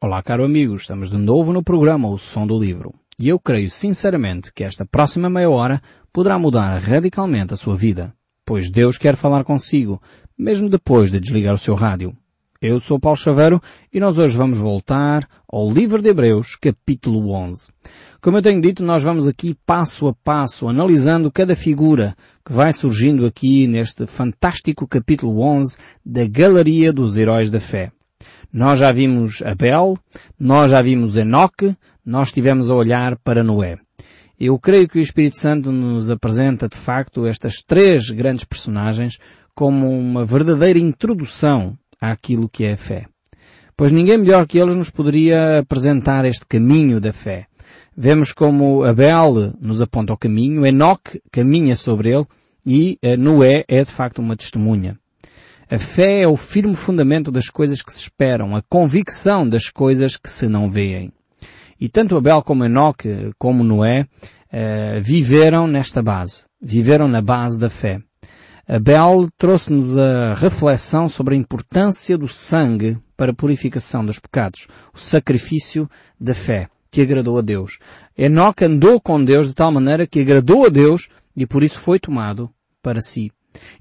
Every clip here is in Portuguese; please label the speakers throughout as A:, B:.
A: Olá, caro amigo, estamos de novo no programa O Som do Livro. E eu creio sinceramente que esta próxima meia hora poderá mudar radicalmente a sua vida, pois Deus quer falar consigo, mesmo depois de desligar o seu rádio. Eu sou Paulo Chaveiro e nós hoje vamos voltar ao livro de Hebreus, capítulo 11. Como eu tenho dito, nós vamos aqui passo a passo, analisando cada figura que vai surgindo aqui neste fantástico capítulo 11 da Galeria dos Heróis da Fé. Nós já vimos Abel, nós já vimos Enoque, nós estivemos a olhar para Noé. Eu creio que o Espírito Santo nos apresenta de facto estas três grandes personagens como uma verdadeira introdução àquilo que é a fé. Pois ninguém melhor que eles nos poderia apresentar este caminho da fé. Vemos como Abel nos aponta o caminho, Enoque caminha sobre ele e eh, Noé é de facto uma testemunha. A fé é o firme fundamento das coisas que se esperam, a convicção das coisas que se não veem. E tanto Abel como Enoque, como Noé, eh, viveram nesta base. Viveram na base da fé. Abel trouxe-nos a reflexão sobre a importância do sangue para a purificação dos pecados. O sacrifício da fé, que agradou a Deus. Enoque andou com Deus de tal maneira que agradou a Deus e por isso foi tomado para si.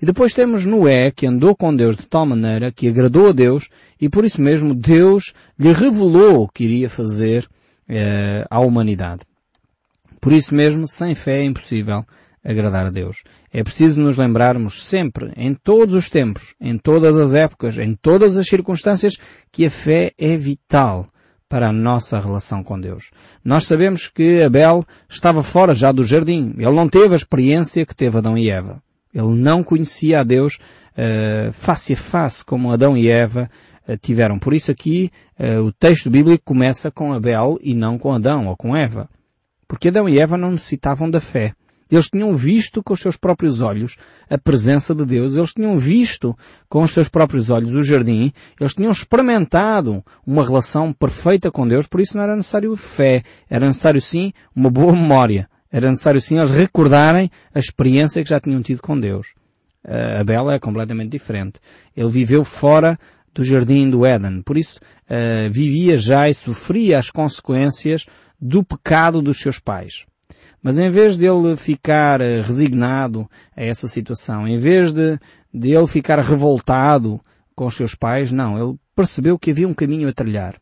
A: E depois temos Noé, que andou com Deus de tal maneira que agradou a Deus e por isso mesmo Deus lhe revelou o que iria fazer eh, à humanidade. Por isso mesmo, sem fé é impossível agradar a Deus. É preciso nos lembrarmos sempre, em todos os tempos, em todas as épocas, em todas as circunstâncias, que a fé é vital para a nossa relação com Deus. Nós sabemos que Abel estava fora já do jardim. Ele não teve a experiência que teve Adão e Eva. Ele não conhecia a Deus uh, face a face como Adão e Eva uh, tiveram. Por isso aqui uh, o texto bíblico começa com Abel e não com Adão ou com Eva. Porque Adão e Eva não necessitavam da fé. Eles tinham visto com os seus próprios olhos a presença de Deus, eles tinham visto com os seus próprios olhos o jardim, eles tinham experimentado uma relação perfeita com Deus, por isso não era necessário fé, era necessário sim uma boa memória, era necessário sim eles recordarem a experiência que já tinham tido com Deus. Uh, Abel é completamente diferente. Ele viveu fora do jardim do Éden, por isso uh, vivia já e sofria as consequências do pecado dos seus pais. Mas em vez dele ficar eh, resignado a essa situação, em vez de, de ele ficar revoltado com os seus pais, não, ele percebeu que havia um caminho a trilhar.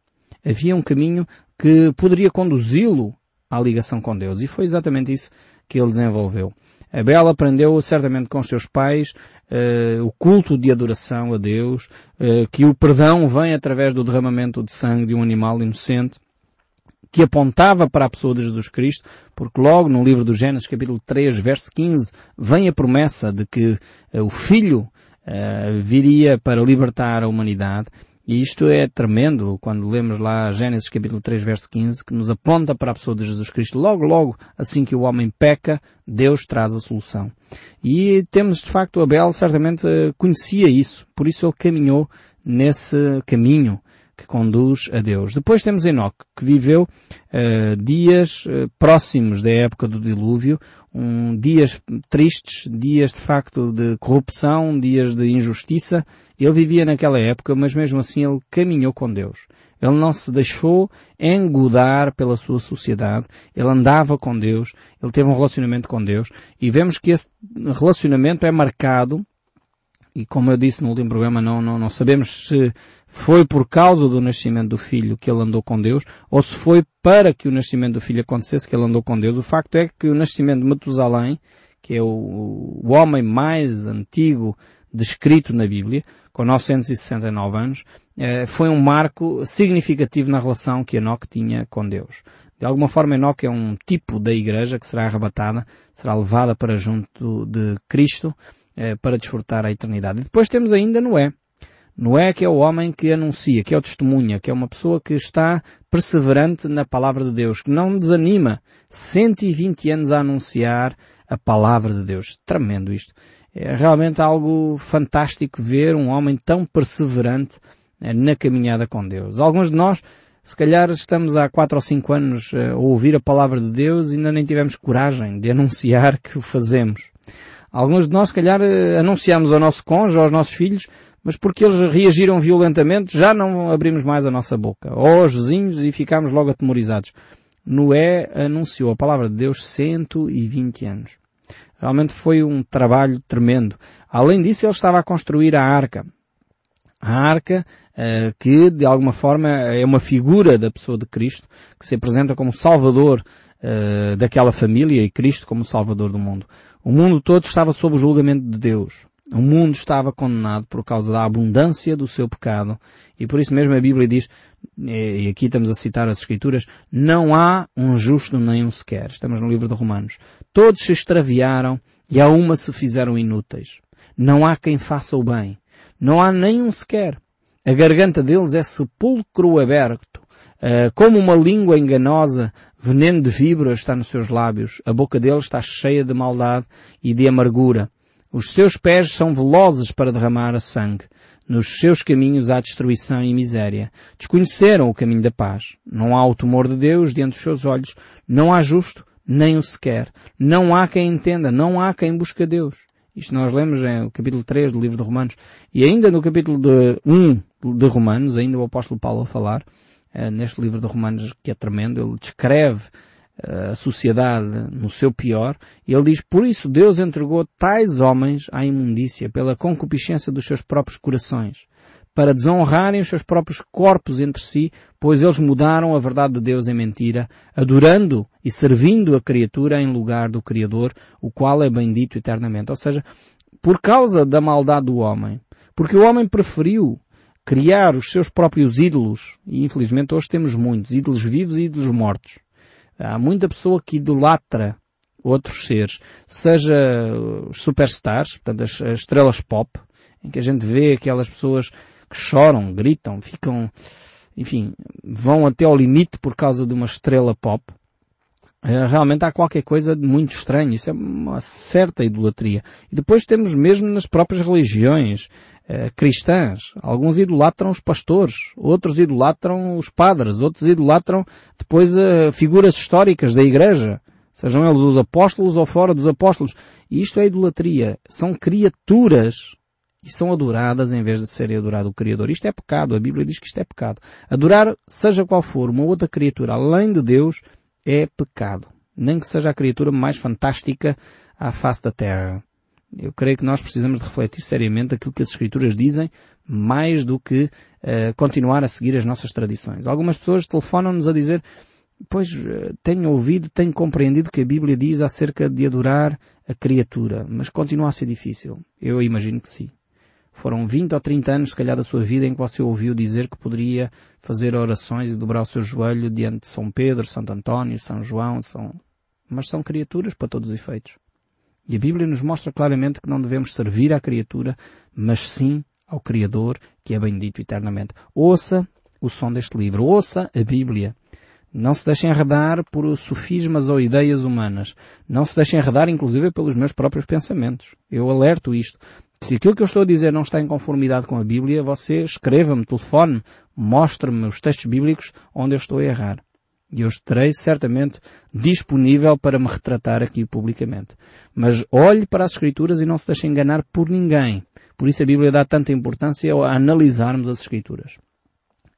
A: Havia um caminho que poderia conduzi-lo à ligação com Deus. E foi exatamente isso que ele desenvolveu. Abel aprendeu certamente com os seus pais uh, o culto de adoração a Deus, uh, que o perdão vem através do derramamento de sangue de um animal inocente, que apontava para a pessoa de Jesus Cristo, porque logo no livro do Gênesis capítulo 3 verso 15 vem a promessa de que uh, o Filho viria para libertar a humanidade. E isto é tremendo quando lemos lá Gênesis capítulo 3 verso 15 que nos aponta para a pessoa de Jesus Cristo. Logo, logo, assim que o homem peca, Deus traz a solução. E temos de facto Abel certamente eh, conhecia isso, por isso ele caminhou nesse caminho que conduz a Deus. Depois temos Enoque, que viveu uh, dias uh, próximos da época do dilúvio, um, dias tristes, dias de facto de corrupção, dias de injustiça. Ele vivia naquela época, mas mesmo assim ele caminhou com Deus. Ele não se deixou engodar pela sua sociedade. Ele andava com Deus. Ele teve um relacionamento com Deus. E vemos que esse relacionamento é marcado e como eu disse no último programa, não, não, não sabemos se foi por causa do nascimento do filho que ele andou com Deus, ou se foi para que o nascimento do filho acontecesse que ele andou com Deus. O facto é que o nascimento de Matusalém, que é o, o homem mais antigo descrito na Bíblia, com 969 anos, eh, foi um marco significativo na relação que Enoque tinha com Deus. De alguma forma, Enoque é um tipo da igreja que será arrebatada, será levada para junto de Cristo, eh, para desfrutar a eternidade. E depois temos ainda Noé. Noé que é o homem que anuncia, que é o testemunha, que é uma pessoa que está perseverante na palavra de Deus, que não desanima 120 anos a anunciar a palavra de Deus. Tremendo isto. É realmente algo fantástico ver um homem tão perseverante eh, na caminhada com Deus. Alguns de nós, se calhar, estamos há quatro ou cinco anos eh, a ouvir a palavra de Deus e ainda nem tivemos coragem de anunciar que o fazemos. Alguns de nós, se calhar, anunciamos ao nosso cônjuge, aos nossos filhos, mas porque eles reagiram violentamente, já não abrimos mais a nossa boca. Ou aos vizinhos e ficámos logo atemorizados. Noé anunciou a palavra de Deus 120 anos. Realmente foi um trabalho tremendo. Além disso, ele estava a construir a arca. A arca, uh, que de alguma forma é uma figura da pessoa de Cristo, que se apresenta como Salvador uh, daquela família e Cristo como Salvador do mundo. O mundo todo estava sob o julgamento de Deus. O mundo estava condenado por causa da abundância do seu pecado. E por isso mesmo a Bíblia diz, e aqui estamos a citar as Escrituras, não há um justo nem um sequer. Estamos no livro de Romanos. Todos se extraviaram e a uma se fizeram inúteis. Não há quem faça o bem. Não há nenhum sequer. A garganta deles é sepulcro aberto. Uh, como uma língua enganosa, veneno de víboras está nos seus lábios. A boca deles está cheia de maldade e de amargura. Os seus pés são velozes para derramar sangue. Nos seus caminhos há destruição e miséria. Desconheceram o caminho da paz. Não há o temor de Deus diante dos seus olhos. Não há justo, nem o sequer. Não há quem entenda. Não há quem busque Deus. Isto nós lemos no capítulo 3 do livro de Romanos. E ainda no capítulo de 1 de Romanos, ainda o apóstolo Paulo a falar, eh, neste livro de Romanos que é tremendo, ele descreve a sociedade no seu pior, ele diz, por isso Deus entregou tais homens à imundícia pela concupiscência dos seus próprios corações, para desonrarem os seus próprios corpos entre si, pois eles mudaram a verdade de Deus em mentira, adorando e servindo a criatura em lugar do Criador, o qual é bendito eternamente. Ou seja, por causa da maldade do homem, porque o homem preferiu criar os seus próprios ídolos, e infelizmente hoje temos muitos, ídolos vivos e ídolos mortos. Há muita pessoa que idolatra outros seres, seja os superstars, portanto as, as estrelas pop, em que a gente vê aquelas pessoas que choram, gritam, ficam, enfim, vão até ao limite por causa de uma estrela pop. Eh, realmente há qualquer coisa de muito estranho. Isso é uma certa idolatria. E depois temos mesmo nas próprias religiões eh, cristãs. Alguns idolatram os pastores, outros idolatram os padres, outros idolatram depois uh, figuras históricas da igreja, sejam eles os apóstolos ou fora dos apóstolos. E isto é idolatria. São criaturas e são adoradas em vez de serem adorado o Criador. Isto é pecado. A Bíblia diz que isto é pecado. Adorar, seja qual for, uma outra criatura além de Deus, é pecado. Nem que seja a criatura mais fantástica à face da terra. Eu creio que nós precisamos de refletir seriamente aquilo que as Escrituras dizem, mais do que uh, continuar a seguir as nossas tradições. Algumas pessoas telefonam-nos a dizer, pois uh, tenho ouvido, tenho compreendido que a Bíblia diz acerca de adorar a criatura, mas continua a ser difícil. Eu imagino que sim. Foram 20 ou 30 anos, se calhar, da sua vida em que você ouviu dizer que poderia fazer orações e dobrar o seu joelho diante de São Pedro, Santo António, São João, São... mas são criaturas para todos os efeitos. E a Bíblia nos mostra claramente que não devemos servir à criatura, mas sim ao Criador, que é bendito eternamente. Ouça o som deste livro, ouça a Bíblia. Não se deixem enredar por sofismas ou ideias humanas. Não se deixem enredar, inclusive, pelos meus próprios pensamentos. Eu alerto isto. Se aquilo que eu estou a dizer não está em conformidade com a Bíblia, você escreva-me, telefone, mostre-me os textos bíblicos onde eu estou a errar. E eu estarei certamente disponível para me retratar aqui publicamente. Mas olhe para as Escrituras e não se deixe enganar por ninguém. Por isso a Bíblia dá tanta importância a analisarmos as Escrituras.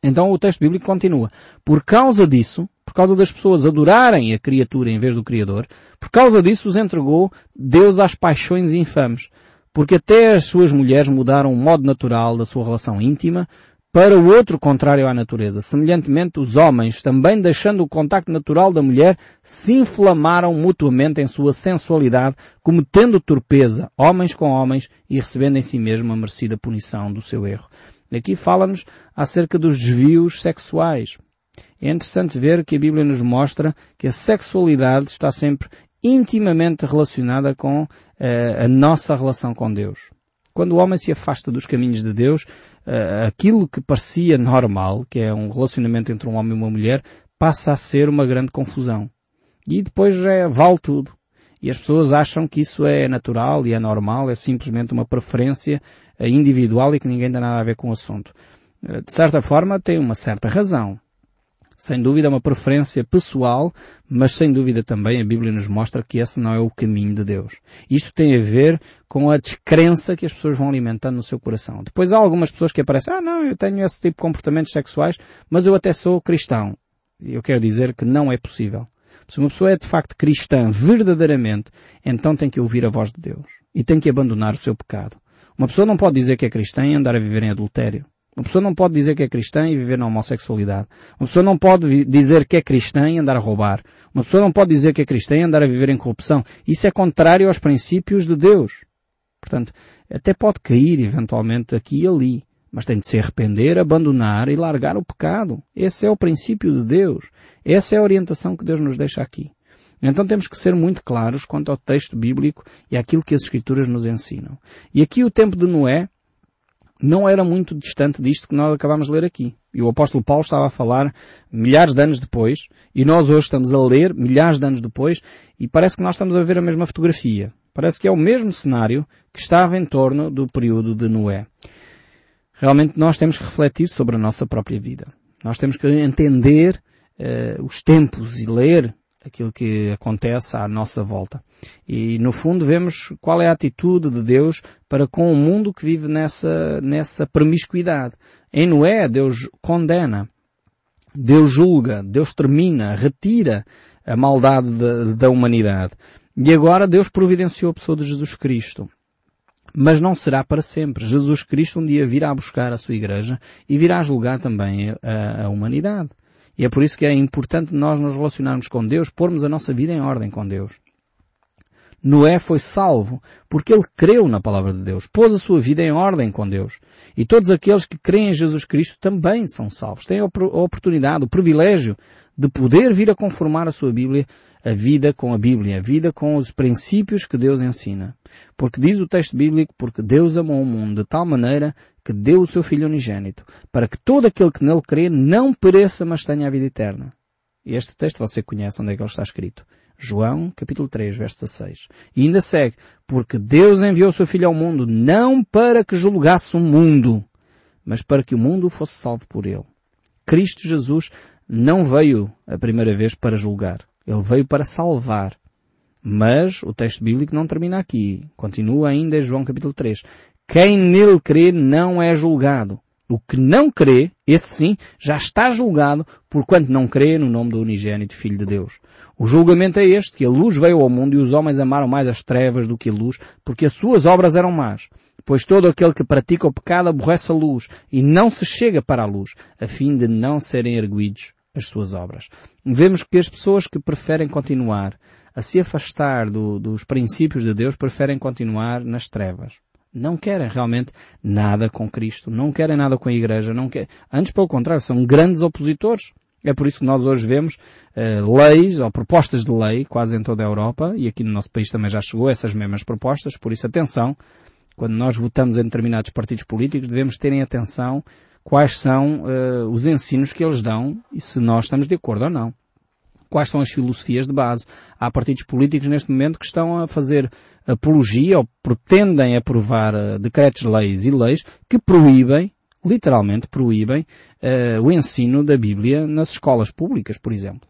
A: Então o texto bíblico continua. Por causa disso, por causa das pessoas adorarem a criatura em vez do Criador, por causa disso os entregou Deus às paixões infames. Porque até as suas mulheres mudaram o modo natural da sua relação íntima, para o outro contrário à natureza. Semelhantemente, os homens, também deixando o contacto natural da mulher, se inflamaram mutuamente em sua sensualidade, cometendo torpeza, homens com homens, e recebendo em si mesmo a merecida punição do seu erro. Aqui fala-nos acerca dos desvios sexuais. É interessante ver que a Bíblia nos mostra que a sexualidade está sempre intimamente relacionada com uh, a nossa relação com Deus. Quando o homem se afasta dos caminhos de Deus, uh, aquilo que parecia normal, que é um relacionamento entre um homem e uma mulher, passa a ser uma grande confusão. E depois é, vale tudo. E as pessoas acham que isso é natural e é normal, é simplesmente uma preferência eh, individual e que ninguém tem nada a ver com o assunto. Eh, de certa forma tem uma certa razão. Sem dúvida é uma preferência pessoal, mas sem dúvida também a Bíblia nos mostra que esse não é o caminho de Deus. Isto tem a ver com a descrença que as pessoas vão alimentando no seu coração. Depois há algumas pessoas que aparecem, ah não, eu tenho esse tipo de comportamentos sexuais, mas eu até sou cristão. Eu quero dizer que não é possível. Se uma pessoa é de facto cristã verdadeiramente, então tem que ouvir a voz de Deus. E tem que abandonar o seu pecado. Uma pessoa não pode dizer que é cristã e andar a viver em adultério. Uma pessoa não pode dizer que é cristã e viver na homossexualidade. Uma pessoa não pode dizer que é cristã e andar a roubar. Uma pessoa não pode dizer que é cristã e andar a viver em corrupção. Isso é contrário aos princípios de Deus. Portanto, até pode cair eventualmente aqui e ali. Mas tem de se arrepender, abandonar e largar o pecado. Esse é o princípio de Deus. Essa é a orientação que Deus nos deixa aqui. Então temos que ser muito claros quanto ao texto bíblico e àquilo que as Escrituras nos ensinam. E aqui o tempo de Noé não era muito distante disto que nós acabamos de ler aqui. E o apóstolo Paulo estava a falar milhares de anos depois, e nós hoje estamos a ler milhares de anos depois, e parece que nós estamos a ver a mesma fotografia. Parece que é o mesmo cenário que estava em torno do período de Noé. Realmente nós temos que refletir sobre a nossa própria vida. Nós temos que entender uh, os tempos e ler aquilo que acontece à nossa volta. E no fundo vemos qual é a atitude de Deus para com o mundo que vive nessa, nessa promiscuidade. Em Noé, Deus condena. Deus julga, Deus termina, retira a maldade da, da humanidade. E agora Deus providenciou a pessoa de Jesus Cristo. Mas não será para sempre. Jesus Cristo um dia virá buscar a sua igreja e virá julgar também a, a humanidade. E é por isso que é importante nós nos relacionarmos com Deus, pormos a nossa vida em ordem com Deus. Noé foi salvo porque ele creu na palavra de Deus, pôs a sua vida em ordem com Deus. E todos aqueles que creem em Jesus Cristo também são salvos. Têm a oportunidade, o privilégio de poder vir a conformar a sua Bíblia a vida com a Bíblia, a vida com os princípios que Deus ensina. Porque diz o texto bíblico, porque Deus amou o mundo de tal maneira que deu o seu Filho unigênito, para que todo aquele que nele crê não pereça, mas tenha a vida eterna. Este texto você conhece onde é que ele está escrito. João, capítulo 3, verso 16. E ainda segue, porque Deus enviou o seu Filho ao mundo não para que julgasse o mundo, mas para que o mundo fosse salvo por ele. Cristo Jesus não veio a primeira vez para julgar. Ele veio para salvar. Mas o texto bíblico não termina aqui. Continua ainda em João capítulo 3. Quem nele crê não é julgado. O que não crê, esse sim, já está julgado porquanto não crê no nome do unigênito Filho de Deus. O julgamento é este, que a luz veio ao mundo e os homens amaram mais as trevas do que a luz, porque as suas obras eram más. Pois todo aquele que pratica o pecado aborrece a luz e não se chega para a luz, a fim de não serem erguidos as suas obras. Vemos que as pessoas que preferem continuar a se afastar do, dos princípios de Deus preferem continuar nas trevas. Não querem realmente nada com Cristo, não querem nada com a Igreja, não querem, antes pelo contrário, são grandes opositores. É por isso que nós hoje vemos uh, leis ou propostas de lei quase em toda a Europa e aqui no nosso país também já chegou essas mesmas propostas, por isso atenção, quando nós votamos em determinados partidos políticos devemos terem atenção quais são uh, os ensinos que eles dão e se nós estamos de acordo ou não. Quais são as filosofias de base. Há partidos políticos neste momento que estão a fazer apologia ou pretendem aprovar uh, decretos-leis e leis que proíbem, literalmente proíbem, uh, o ensino da Bíblia nas escolas públicas, por exemplo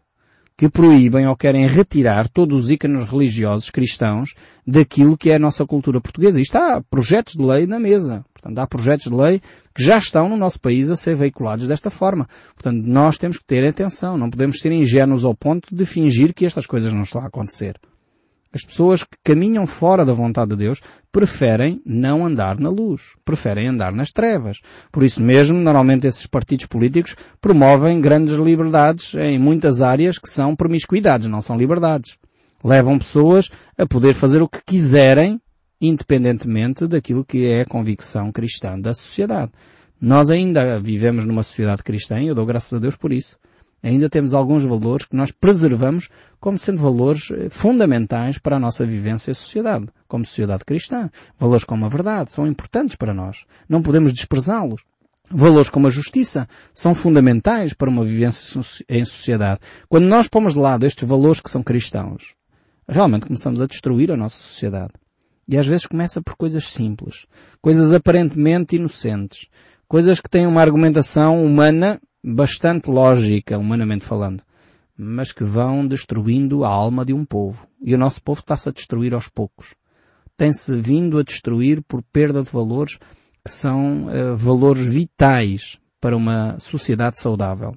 A: que proíbem ou querem retirar todos os ícones religiosos cristãos daquilo que é a nossa cultura portuguesa. E está projetos de lei na mesa. Portanto, há projetos de lei que já estão no nosso país a ser veiculados desta forma. Portanto, nós temos que ter atenção. Não podemos ser ingênuos ao ponto de fingir que estas coisas não estão a acontecer. As pessoas que caminham fora da vontade de Deus preferem não andar na luz, preferem andar nas trevas. Por isso mesmo, normalmente esses partidos políticos promovem grandes liberdades em muitas áreas que são promiscuidades, não são liberdades. Levam pessoas a poder fazer o que quiserem, independentemente daquilo que é a convicção cristã da sociedade. Nós ainda vivemos numa sociedade cristã e eu dou graças a Deus por isso ainda temos alguns valores que nós preservamos como sendo valores eh, fundamentais para a nossa vivência e sociedade, como sociedade cristã. Valores como a verdade são importantes para nós. Não podemos desprezá-los. Valores como a justiça são fundamentais para uma vivência em sociedade. Quando nós pomos de lado estes valores que são cristãos, realmente começamos a destruir a nossa sociedade. E às vezes começa por coisas simples, coisas aparentemente inocentes, coisas que têm uma argumentação humana bastante lógica, humanamente falando, mas que vão destruindo a alma de um povo. E o nosso povo está-se a destruir aos poucos. Tem-se vindo a destruir por perda de valores que são uh, valores vitais para uma sociedade saudável.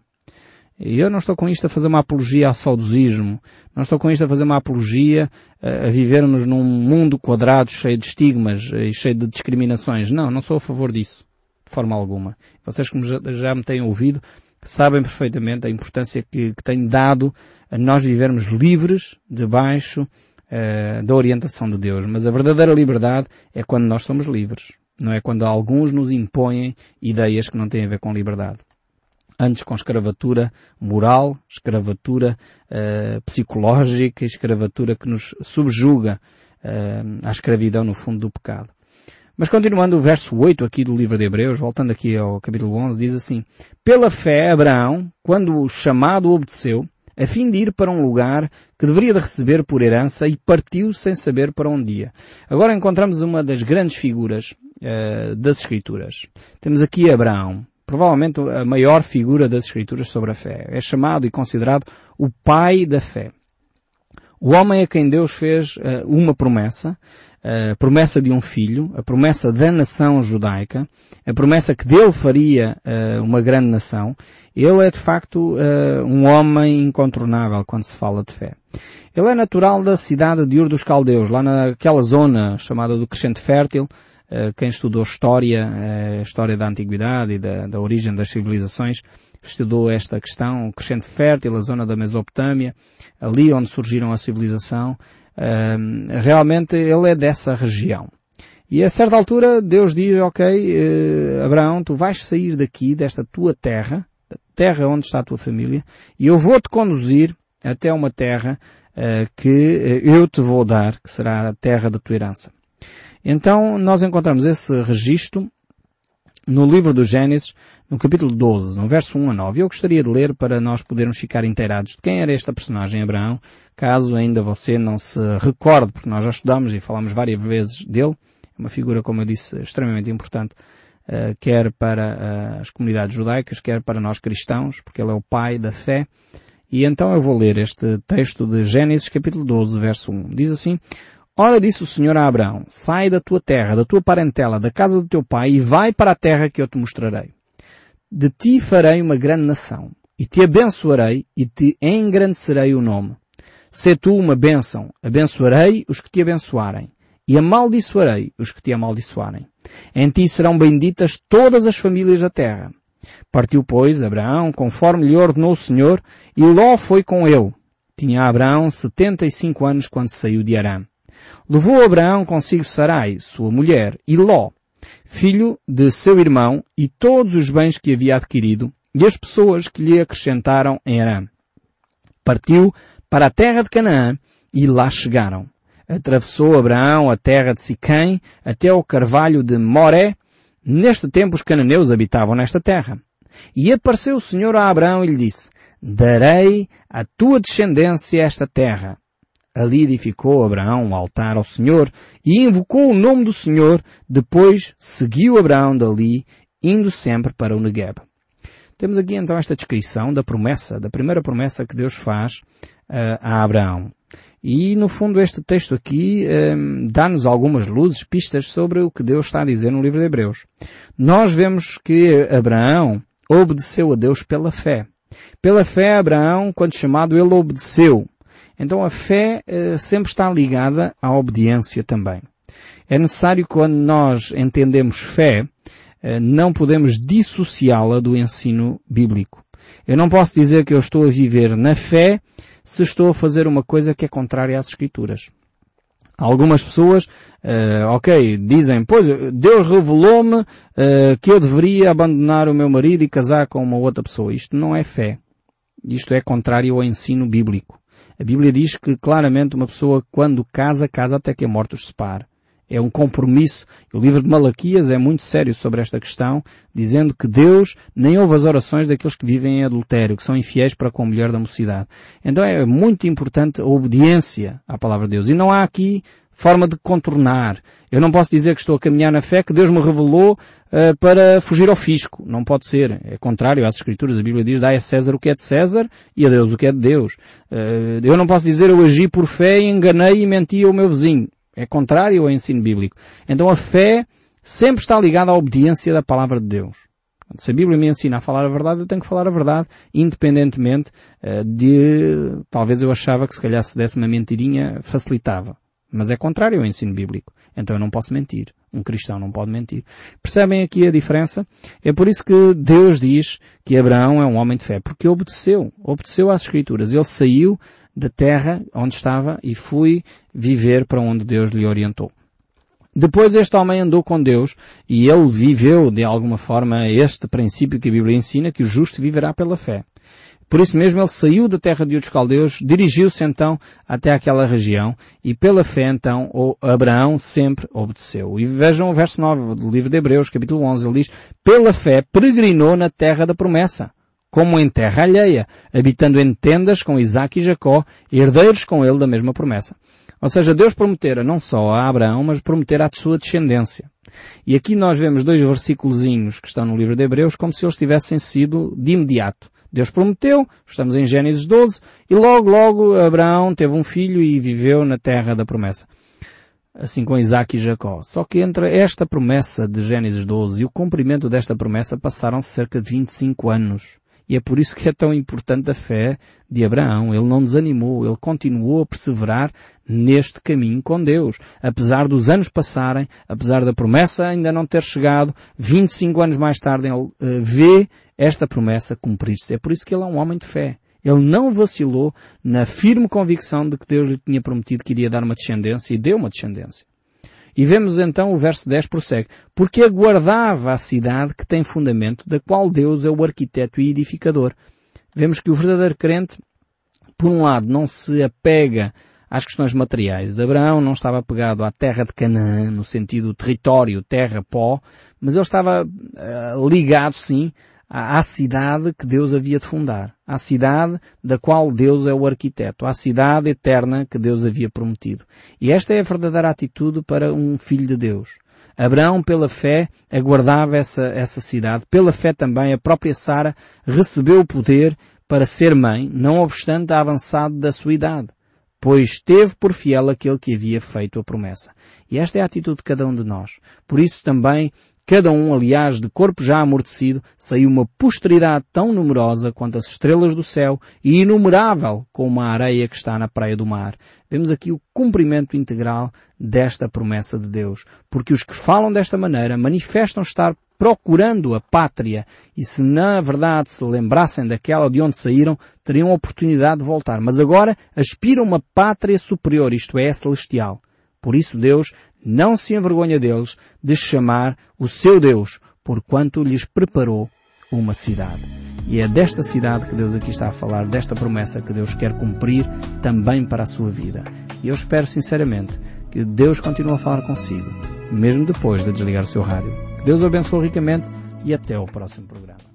A: E eu não estou com isto a fazer uma apologia ao saudosismo, não estou com isto a fazer uma apologia a, a vivermos num mundo quadrado cheio de estigmas e cheio de discriminações. Não, não sou a favor disso, forma alguma. Vocês que já, já me têm ouvido sabem perfeitamente a importância que, que tenho dado a nós vivermos livres debaixo uh, da orientação de Deus. Mas a verdadeira liberdade é quando nós somos livres. Não é quando alguns nos impõem ideias que não têm a ver com liberdade antes com escravatura moral, escravatura uh, psicológica, escravatura que nos subjuga uh, à escravidão no fundo do pecado. Mas continuando o verso 8 aqui do livro de Hebreus, voltando aqui ao capítulo 11, diz assim, Pela fé, Abraão, quando o chamado obedeceu, a fim de ir para um lugar que deveria de receber por herança e partiu sem saber para onde ia. Agora encontramos uma das grandes figuras uh, das Escrituras. Temos aqui Abraão provavelmente a maior figura das Escrituras sobre a fé. É chamado e considerado o pai da fé. O homem a quem Deus fez uh, uma promessa, a promessa de um filho, a promessa da nação judaica, a promessa que dele faria uh, uma grande nação, ele é de facto uh, um homem incontornável quando se fala de fé. Ele é natural da cidade de Ur dos Caldeus, lá naquela zona chamada do Crescente Fértil, eh, quem estudou história, a eh, história da antiguidade e da, da, origem das civilizações, estudou esta questão, o crescente fértil, a zona da Mesopotâmia, ali onde surgiram a civilização, eh, realmente ele é dessa região. E a certa altura Deus diz, ok, Abraão, tu vais sair daqui, desta tua terra, da terra onde está a tua família, e eu vou-te conduzir até uma terra que eu te vou dar, que será a terra da tua herança. Então nós encontramos esse registro no livro do Gênesis, no capítulo 12, no verso 1 a 9. Eu gostaria de ler para nós podermos ficar inteirados de quem era esta personagem Abraão, caso ainda você não se recorde, porque nós já estudamos e falamos várias vezes dele. É uma figura, como eu disse, extremamente importante, uh, quer para uh, as comunidades judaicas, quer para nós cristãos, porque ele é o pai da fé. E então eu vou ler este texto de Gênesis capítulo 12, verso 1. Diz assim, Ora disse o Senhor a Abraão, sai da tua terra, da tua parentela, da casa do teu pai e vai para a terra que eu te mostrarei. De ti farei uma grande nação e te abençoarei e te engrandecerei o nome. Se tu uma bênção, abençoarei os que te abençoarem e amaldiçoarei os que te amaldiçoarem. Em ti serão benditas todas as famílias da terra. Partiu, pois, Abraão, conforme lhe ordenou o Senhor, e Ló foi com ele. Tinha Abraão setenta e cinco anos quando saiu de Arã. Levou Abraão consigo Sarai, sua mulher, e Ló, filho de seu irmão, e todos os bens que havia adquirido, e as pessoas que lhe acrescentaram em Arã. Partiu para a terra de Canaã, e lá chegaram. Atravessou Abraão a terra de Siquém, até ao carvalho de Moré. Neste tempo os cananeus habitavam nesta terra. E apareceu o Senhor a Abraão e lhe disse, Darei à tua descendência esta terra. Ali edificou Abraão um altar ao Senhor e invocou o nome do Senhor. Depois seguiu Abraão dali, indo sempre para o Negueb. Temos aqui então esta descrição da promessa, da primeira promessa que Deus faz uh, a Abraão. E no fundo este texto aqui um, eh, dá-nos algumas luzes, pistas sobre o que Deus está a dizer no livro de Hebreus. Nós vemos que Abraão obedeceu a Deus pela fé. Pela fé, Abraão, quando chamado, ele obedeceu. Então a fé uh, sempre está ligada à obediência também. É necessário quando nós entendemos fé, uh, não podemos dissociá-la do ensino bíblico. Eu não posso dizer que eu estou a viver na fé se estou a fazer uma coisa que é contrária às Escrituras. Algumas pessoas, uh, ok, dizem, pois, Deus revelou-me uh, que eu deveria abandonar o meu marido e casar com uma outra pessoa. Isto não é fé. Isto é contrário ao ensino bíblico. A Bíblia diz que claramente uma pessoa quando casa, casa até que a morte os separe. É um compromisso. O livro de Malaquias é muito sério sobre esta questão, dizendo que Deus nem ouve as orações daqueles que vivem em adultério, que são infiéis para com a mulher da mocidade. Então é muito importante a obediência à palavra de Deus. E não há aqui forma de contornar. Eu não posso dizer que estou a caminhar na fé que Deus me revelou uh, para fugir ao fisco. Não pode ser. É contrário às Escrituras. A Bíblia diz, dá a César o que é de César e a Deus o que é de Deus. Uh, eu não posso dizer eu agi por fé e enganei e menti ao meu vizinho. É contrário ao ensino bíblico. Então a fé sempre está ligada à obediência da palavra de Deus. Se a Bíblia me ensina a falar a verdade, eu tenho que falar a verdade, independentemente uh, de, talvez eu achava que se calhar se desse uma mentirinha facilitava. Mas é contrário ao ensino bíblico. Então eu não posso mentir. Um cristão não pode mentir. Percebem aqui a diferença? É por isso que Deus diz que Abraão é um homem de fé. Porque obedeceu. Obedeceu às Escrituras. Ele saiu da terra onde estava e foi viver para onde Deus lhe orientou. Depois este homem andou com Deus e ele viveu de alguma forma este princípio que a Bíblia ensina que o justo viverá pela fé. Por isso mesmo ele saiu da terra de outros caldeus, dirigiu-se então até aquela região e pela fé então Abraão sempre obedeceu. E vejam o verso 9 do livro de Hebreus, capítulo 11, ele diz, pela fé peregrinou na terra da promessa, como em terra alheia, habitando em tendas com Isaac e Jacó, herdeiros com ele da mesma promessa. Ou seja, Deus prometera não só a Abraão, mas prometera à sua descendência. E aqui nós vemos dois versículos que estão no livro de Hebreus como se eles tivessem sido de imediato. Deus prometeu, estamos em Gênesis 12, e logo, logo Abraão teve um filho e viveu na terra da promessa. Assim com Isaac e Jacó. Só que entre esta promessa de Gênesis 12 e o cumprimento desta promessa passaram cerca de 25 anos. E é por isso que é tão importante a fé de Abraão. Ele não desanimou, ele continuou a perseverar neste caminho com Deus. Apesar dos anos passarem, apesar da promessa ainda não ter chegado, 25 anos mais tarde ele uh, vê esta promessa cumprir-se. É por isso que ele é um homem de fé. Ele não vacilou na firme convicção de que Deus lhe tinha prometido que iria dar uma descendência e deu uma descendência. E vemos então o verso 10 prossegue. Porque aguardava a cidade que tem fundamento, da qual Deus é o arquiteto e edificador. Vemos que o verdadeiro crente, por um lado, não se apega às questões materiais. Abraão não estava apegado à terra de Canaã, no sentido território, terra, pó, mas ele estava uh, ligado, sim, à cidade que Deus havia de fundar, à cidade da qual Deus é o arquiteto, à cidade eterna que Deus havia prometido. E esta é a verdadeira atitude para um filho de Deus. Abraão, pela fé, aguardava essa, essa cidade. Pela fé também, a própria Sara recebeu o poder para ser mãe, não obstante a avançado da sua idade, pois teve por fiel aquele que havia feito a promessa. E esta é a atitude de cada um de nós. Por isso também Cada um, aliás, de corpo já amortecido, saiu uma posteridade tão numerosa quanto as estrelas do céu e inumerável como a areia que está na praia do mar. Vemos aqui o cumprimento integral desta promessa de Deus. Porque os que falam desta maneira manifestam estar procurando a pátria e se na verdade se lembrassem daquela de onde saíram, teriam a oportunidade de voltar. Mas agora aspiram uma pátria superior, isto é, celestial. Por isso Deus não se envergonha deles de chamar o seu Deus, porquanto lhes preparou uma cidade. E é desta cidade que Deus aqui está a falar, desta promessa que Deus quer cumprir também para a sua vida. E eu espero sinceramente que Deus continue a falar consigo, mesmo depois de desligar o seu rádio. Que Deus o abençoe ricamente e até o próximo programa.